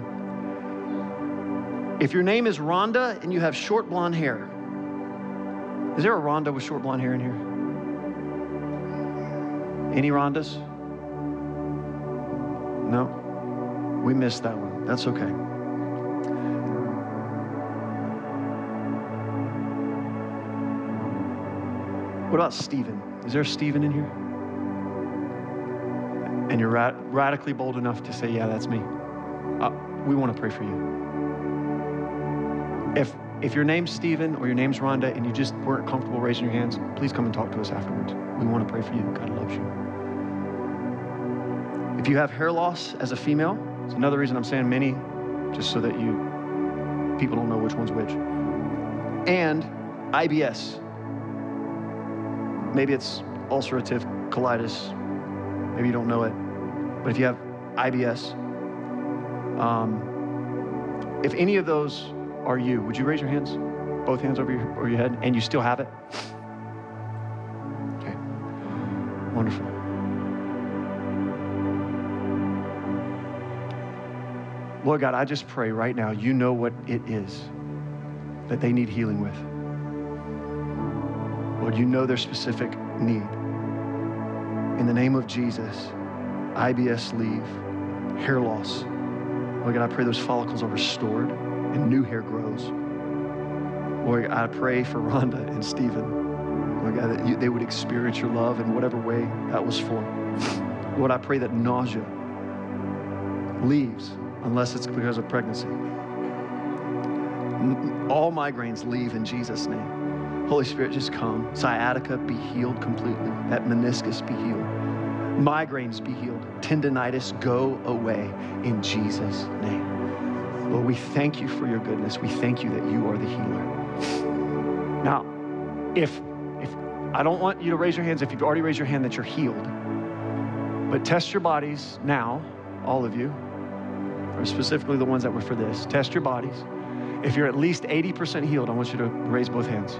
If your name is Rhonda and you have short blonde hair, is there a Rhonda with short blonde hair in here? Any Rhondas? No? We missed that one. That's okay. What about Stephen? Is there a Stephen in here? And you're ra- radically bold enough to say, Yeah, that's me. Uh, we want to pray for you. If, if your name's Stephen or your name's Rhonda and you just weren't comfortable raising your hands, please come and talk to us afterwards. We want to pray for you. God loves you. If you have hair loss as a female, it's another reason I'm saying many, just so that you people don't know which one's which. And IBS. Maybe it's ulcerative colitis. Maybe you don't know it. But if you have IBS, um, if any of those are you, would you raise your hands? Both hands over your, over your head, and you still have it? Lord God, I just pray right now, you know what it is that they need healing with. Lord, you know their specific need. In the name of Jesus, IBS leave, hair loss. Lord God, I pray those follicles are restored and new hair grows. Lord, I pray for Rhonda and Stephen. Lord God, that you, they would experience your love in whatever way that was for. Lord, I pray that nausea leaves unless it's because of pregnancy. All migraines leave in Jesus' name. Holy Spirit, just come. Sciatica be healed completely. That meniscus be healed. Migraines be healed. Tendonitis go away in Jesus' name. Lord, we thank you for your goodness. We thank you that you are the healer. Now, if if I don't want you to raise your hands if you've already raised your hand that you're healed, but test your bodies now, all of you, specifically the ones that were for this. Test your bodies. If you're at least 80% healed, I want you to raise both hands.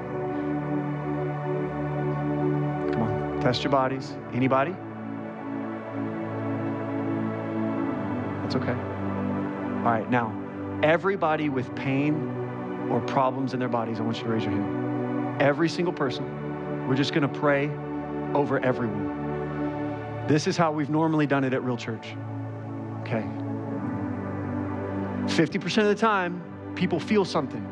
Come on, test your bodies. Anybody? That's okay. All right, now, everybody with pain or problems in their bodies, I want you to raise your hand. Every single person. We're just to pray over everyone. This is how we've normally done it at Real Church. Okay. 50% of the time, people feel something.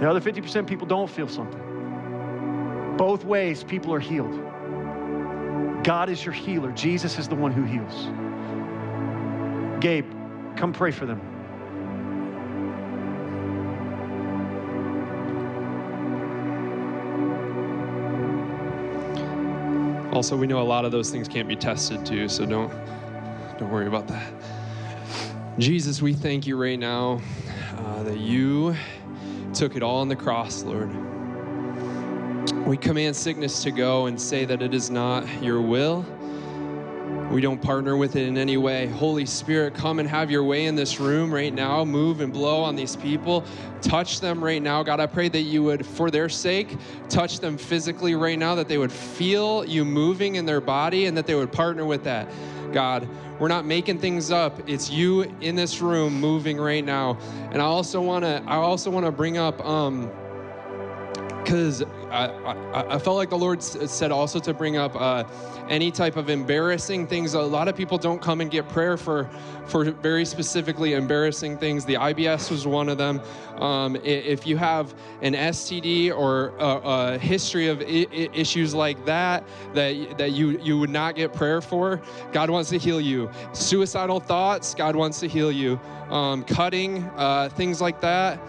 The other 50% people don't feel something. Both ways, people are healed. God is your healer. Jesus is the one who heals. Gabe, come pray for them. Also, we know a lot of those things can't be tested too, so don't don't worry about that. Jesus, we thank you right now uh, that you took it all on the cross, Lord. We command sickness to go and say that it is not your will. We don't partner with it in any way. Holy Spirit, come and have your way in this room right now. Move and blow on these people. Touch them right now. God, I pray that you would, for their sake, touch them physically right now, that they would feel you moving in their body and that they would partner with that. God, we're not making things up. It's you in this room moving right now. And I also want to I also want to bring up um because I, I, I, felt like the Lord said also to bring up uh, any type of embarrassing things. A lot of people don't come and get prayer for, for very specifically embarrassing things. The IBS was one of them. Um, if you have an STD or a, a history of I- issues like that, that, that you, you would not get prayer for, God wants to heal you. Suicidal thoughts, God wants to heal you. Um, cutting, uh, things like that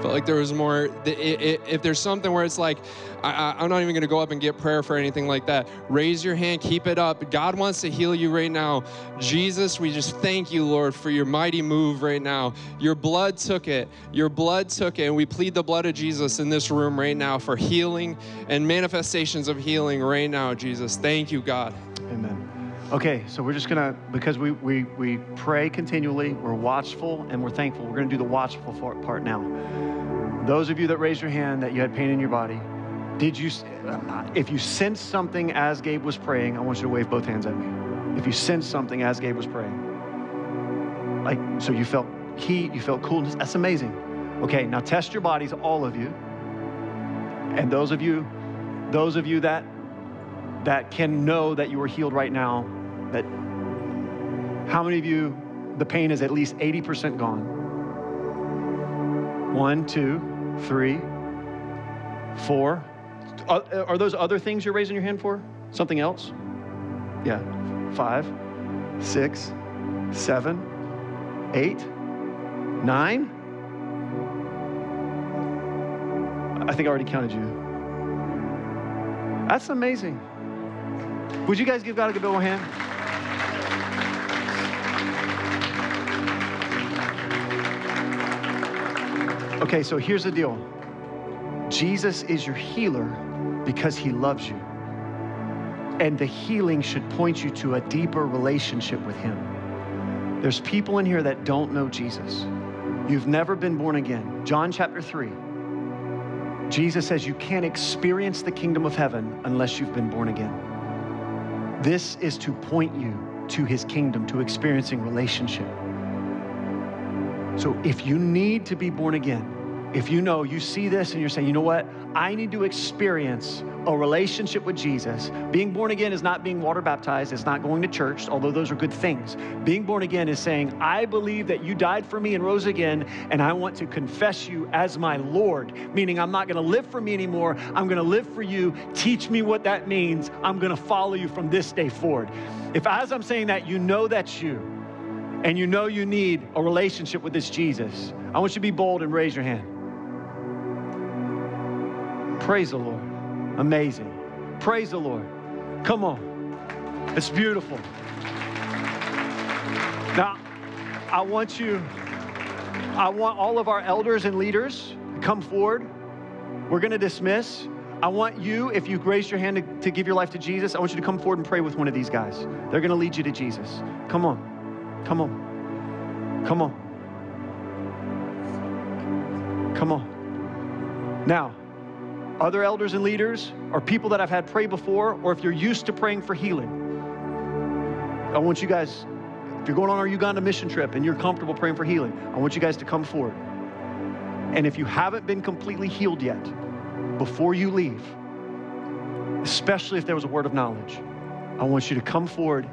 felt like there was more. If there's something where it's like, I, am not even going to go up and get prayer for anything like that. Raise your hand, keep it up. God wants to heal you right now. Jesus, we just thank you, Lord, for your mighty move right now. Your blood took it. Your blood took it. And we plead the blood of Jesus in this room right now for healing and manifestations of healing right now, Jesus. Thank you, God. Amen. Okay, so we're just gonna, because we, we, we pray continually, we're watchful, and we're thankful. We're gonna do the watchful part now. Those of you that raised your hand that you had pain in your body, did you, if you sensed something as Gabe was praying, I want you to wave both hands at me. If you sensed something as Gabe was praying, like, so you felt heat, you felt coolness, that's amazing. Okay, now test your bodies, all of you. And those of you, those of you that that can know that you are healed right now, that how many of you the pain is at least 80% gone? One, two, three, four. Are, are those other things you're raising your hand for? Something else? Yeah. Five, six, seven, eight, nine. I think I already counted you. That's amazing. Would you guys give God a good big hand? Okay, so here's the deal Jesus is your healer because he loves you. And the healing should point you to a deeper relationship with him. There's people in here that don't know Jesus. You've never been born again. John chapter 3. Jesus says you can't experience the kingdom of heaven unless you've been born again. This is to point you to his kingdom, to experiencing relationship. So if you need to be born again, if you know you see this and you're saying, you know what, I need to experience a relationship with Jesus. Being born again is not being water baptized, it's not going to church, although those are good things. Being born again is saying, I believe that you died for me and rose again, and I want to confess you as my Lord, meaning I'm not going to live for me anymore. I'm going to live for you. Teach me what that means. I'm going to follow you from this day forward. If as I'm saying that, you know that's you, and you know you need a relationship with this Jesus, I want you to be bold and raise your hand. Praise the Lord. Amazing. Praise the Lord. Come on. It's beautiful. Now, I want you, I want all of our elders and leaders to come forward. We're going to dismiss. I want you, if you raise your hand to, to, give your life to Jesus, I want you to come forward and pray with one of these guys. They're going to lead you to Jesus. Come on. Come on. Come on. Come on. Now, other elders and leaders, or people that I've had pray before, or if you're used to praying for healing, I want you guys, if you're going on our Uganda mission trip and you're comfortable praying for healing, I want you guys to come forward. And if you haven't been completely healed yet, before you leave, especially if there was a word of knowledge, I want you to come forward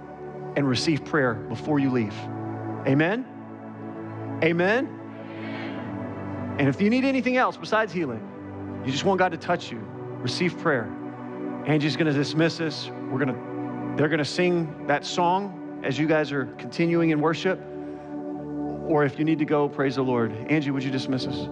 and receive prayer before you leave. Amen? Amen? And if you need anything else besides healing, you just want God to touch you, receive prayer. Angie's going to dismiss us. We're going to, they're going to sing that song as you guys are continuing in worship. Or if you need to go, praise the Lord. Angie, would you dismiss us?